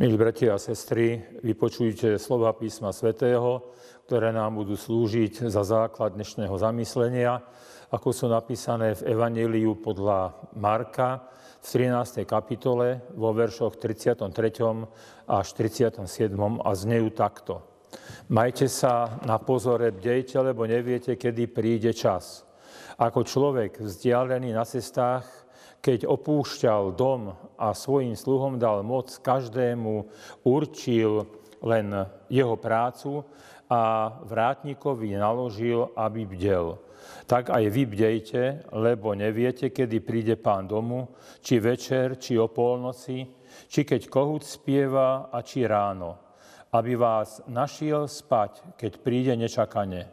Milí bratia a sestry, vypočujte slova písma svätého, ktoré nám budú slúžiť za základ dnešného zamyslenia, ako sú napísané v Evangeliu podľa Marka v 13. kapitole vo veršoch 33. až 37. a znejú takto. Majte sa na pozore, bdejte, lebo neviete, kedy príde čas. Ako človek vzdialený na cestách keď opúšťal dom a svojim sluhom dal moc, každému určil len jeho prácu a vrátnikovi naložil, aby bdel. Tak aj vy bdejte, lebo neviete, kedy príde pán domu, či večer, či o polnoci, či keď kohút spieva a či ráno, aby vás našiel spať, keď príde nečakane.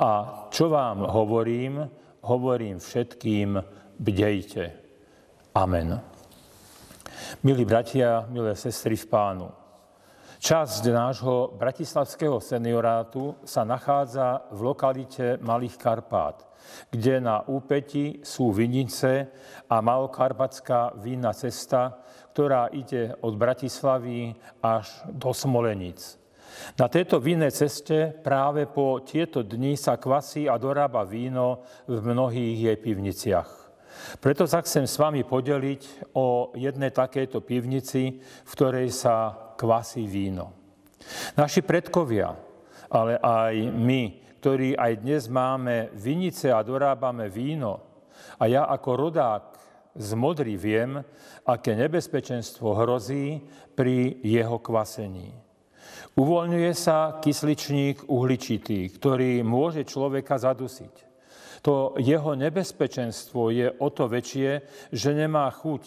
A čo vám hovorím, hovorím všetkým, bdejte. Amen. Milí bratia, milé sestry v pánu, časť nášho bratislavského seniorátu sa nachádza v lokalite Malých Karpát, kde na úpeti sú Vinice a Malokarpatská vinná cesta, ktorá ide od Bratislavy až do Smolenic. Na tejto vinnej ceste práve po tieto dni sa kvasí a dorába víno v mnohých jej pivniciach. Preto sa chcem s vami podeliť o jednej takejto pivnici, v ktorej sa kvasí víno. Naši predkovia, ale aj my, ktorí aj dnes máme vinice a dorábame víno, a ja ako rodák z Modry viem, aké nebezpečenstvo hrozí pri jeho kvasení. Uvoľňuje sa kysličník uhličitý, ktorý môže človeka zadusiť to jeho nebezpečenstvo je o to väčšie, že nemá chuť,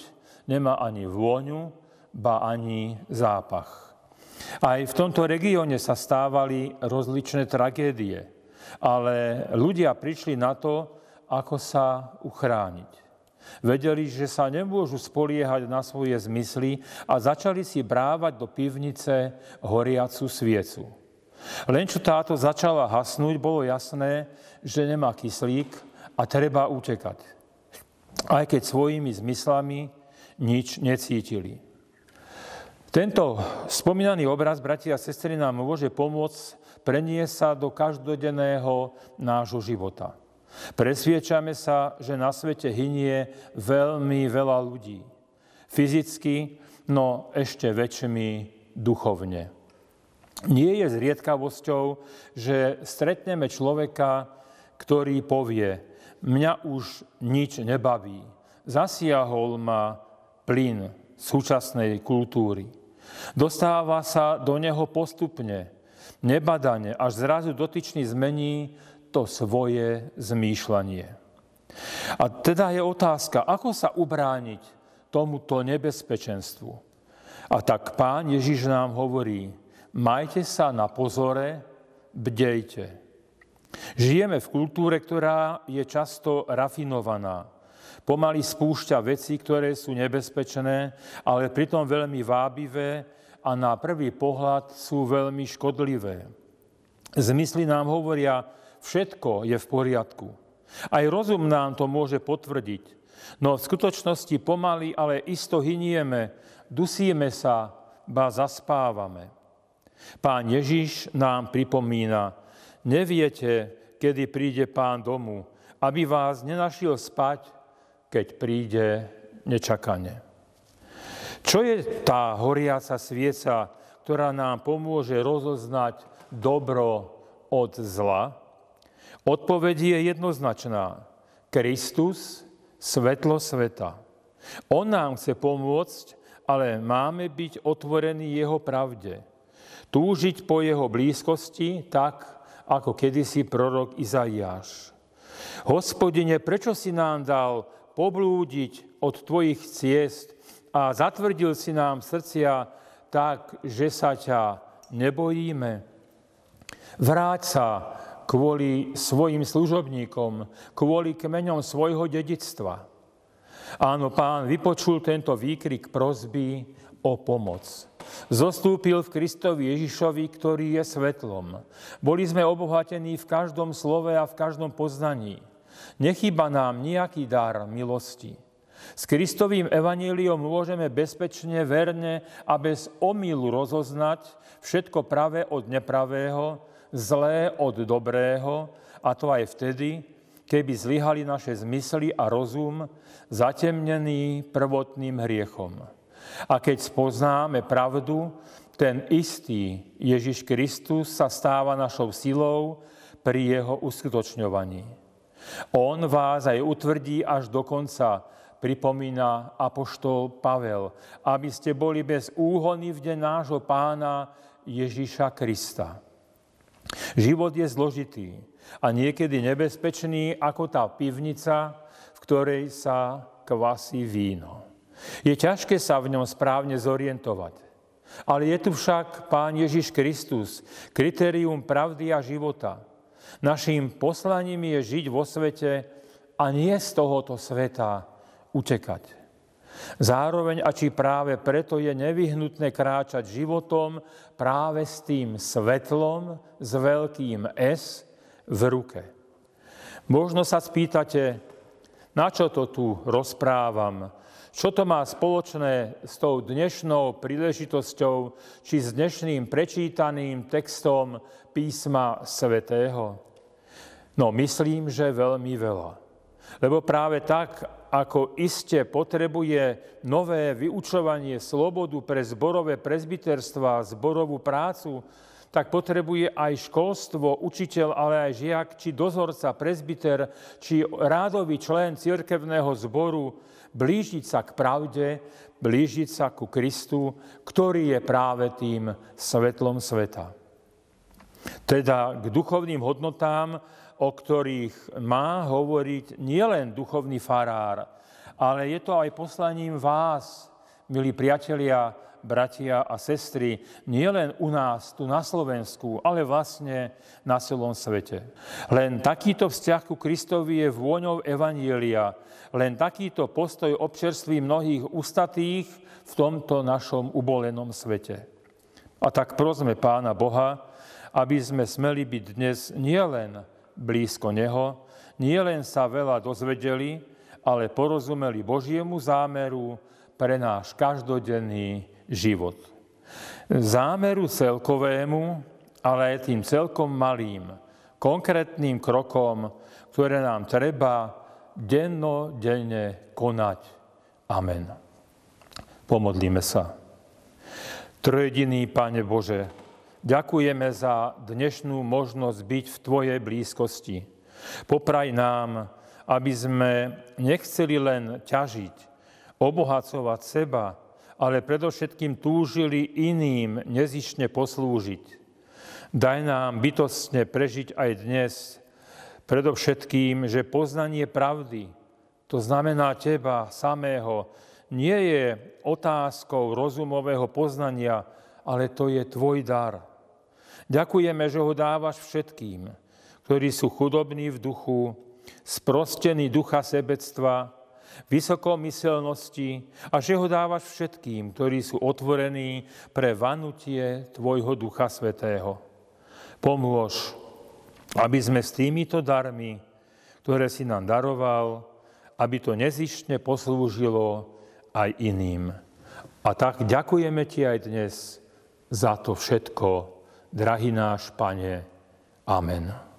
nemá ani vôňu, ba ani zápach. Aj v tomto regióne sa stávali rozličné tragédie, ale ľudia prišli na to, ako sa uchrániť. Vedeli, že sa nemôžu spoliehať na svoje zmysly a začali si brávať do pivnice horiacu sviecu. Len čo táto začala hasnúť, bolo jasné, že nemá kyslík a treba utekať. Aj keď svojimi zmyslami nič necítili. Tento spomínaný obraz, bratia a sestry, nám môže pomôcť preniesť sa do každodenného nášho života. Presviečame sa, že na svete hynie veľmi veľa ľudí. Fyzicky, no ešte väčšmi duchovne. Nie je zriedkavosťou, že stretneme človeka, ktorý povie, mňa už nič nebaví. Zasiahol ma plyn súčasnej kultúry. Dostáva sa do neho postupne, nebadane, až zrazu dotyčný zmení to svoje zmýšľanie. A teda je otázka, ako sa ubrániť tomuto nebezpečenstvu. A tak pán Ježiš nám hovorí, majte sa na pozore, bdejte. Žijeme v kultúre, ktorá je často rafinovaná. Pomaly spúšťa veci, ktoré sú nebezpečné, ale pritom veľmi vábivé a na prvý pohľad sú veľmi škodlivé. Zmysly nám hovoria, všetko je v poriadku. Aj rozum nám to môže potvrdiť. No v skutočnosti pomaly, ale isto hynieme, dusíme sa, ba zaspávame. Pán Ježiš nám pripomína, neviete, kedy príde pán domu, aby vás nenašiel spať, keď príde nečakane. Čo je tá horiaca svieca, ktorá nám pomôže rozoznať dobro od zla? Odpoveď je jednoznačná. Kristus, svetlo sveta. On nám chce pomôcť, ale máme byť otvorení jeho pravde túžiť po jeho blízkosti tak, ako kedysi prorok Izaiáš. Hospodine, prečo si nám dal poblúdiť od tvojich ciest a zatvrdil si nám srdcia tak, že sa ťa nebojíme? Vráť sa kvôli svojim služobníkom, kvôli kmeňom svojho dedictva. Áno, pán vypočul tento výkrik prozby o pomoc. Zostúpil v Kristovi Ježišovi, ktorý je svetlom. Boli sme obohatení v každom slove a v každom poznaní. Nechýba nám nejaký dar milosti. S Kristovým evaníliom môžeme bezpečne, verne a bez omylu rozoznať všetko pravé od nepravého, zlé od dobrého, a to aj vtedy, keby zlyhali naše zmysly a rozum, zatemnený prvotným hriechom. A keď spoznáme pravdu, ten istý Ježiš Kristus sa stáva našou silou pri jeho uskutočňovaní. On vás aj utvrdí až do konca, pripomína apoštol Pavel, aby ste boli bez úhony v deň nášho pána Ježiša Krista. Život je zložitý a niekedy nebezpečný ako tá pivnica, v ktorej sa kvasí víno. Je ťažké sa v ňom správne zorientovať. Ale je tu však Pán Ježiš Kristus, kritérium pravdy a života. Naším poslaním je žiť vo svete a nie z tohoto sveta utekať. Zároveň a či práve preto je nevyhnutné kráčať životom práve s tým svetlom, s veľkým S v ruke. Možno sa spýtate, na čo to tu rozprávam, čo to má spoločné s tou dnešnou príležitosťou či s dnešným prečítaným textom písma svätého? No, myslím, že veľmi veľa. Lebo práve tak, ako iste potrebuje nové vyučovanie slobodu pre zborové prezbiterstva, zborovú prácu, tak potrebuje aj školstvo, učiteľ, ale aj žiak, či dozorca, prezbiter, či rádový člen cirkevného zboru blížiť sa k pravde, blížiť sa ku Kristu, ktorý je práve tým svetlom sveta. Teda k duchovným hodnotám, o ktorých má hovoriť nielen duchovný farár, ale je to aj poslaním vás, milí priatelia, bratia a sestry, nielen u nás, tu na Slovensku, ale vlastne na celom svete. Len takýto vzťah ku Kristovi je vôňou Evanielia, len takýto postoj občerství mnohých ustatých v tomto našom ubolenom svete. A tak prosme Pána Boha, aby sme smeli byť dnes nielen blízko Neho, nielen sa veľa dozvedeli, ale porozumeli Božiemu zámeru pre náš každodenný život. Zámeru celkovému, ale aj tým celkom malým, konkrétnym krokom, ktoré nám treba denno-denne konať. Amen. Pomodlíme sa. Trojediný Pane Bože, ďakujeme za dnešnú možnosť byť v Tvojej blízkosti. Popraj nám, aby sme nechceli len ťažiť, obohacovať seba, ale predovšetkým túžili iným nezišne poslúžiť. Daj nám bytostne prežiť aj dnes, predovšetkým, že poznanie pravdy, to znamená teba samého, nie je otázkou rozumového poznania, ale to je tvoj dar. Ďakujeme, že ho dávaš všetkým, ktorí sú chudobní v duchu, sprostení ducha sebectva, vysokomyselnosti a že ho dávaš všetkým, ktorí sú otvorení pre vanutie Tvojho Ducha Svetého. Pomôž, aby sme s týmito darmi, ktoré si nám daroval, aby to nezištne poslúžilo aj iným. A tak ďakujeme Ti aj dnes za to všetko, drahý náš Pane. Amen.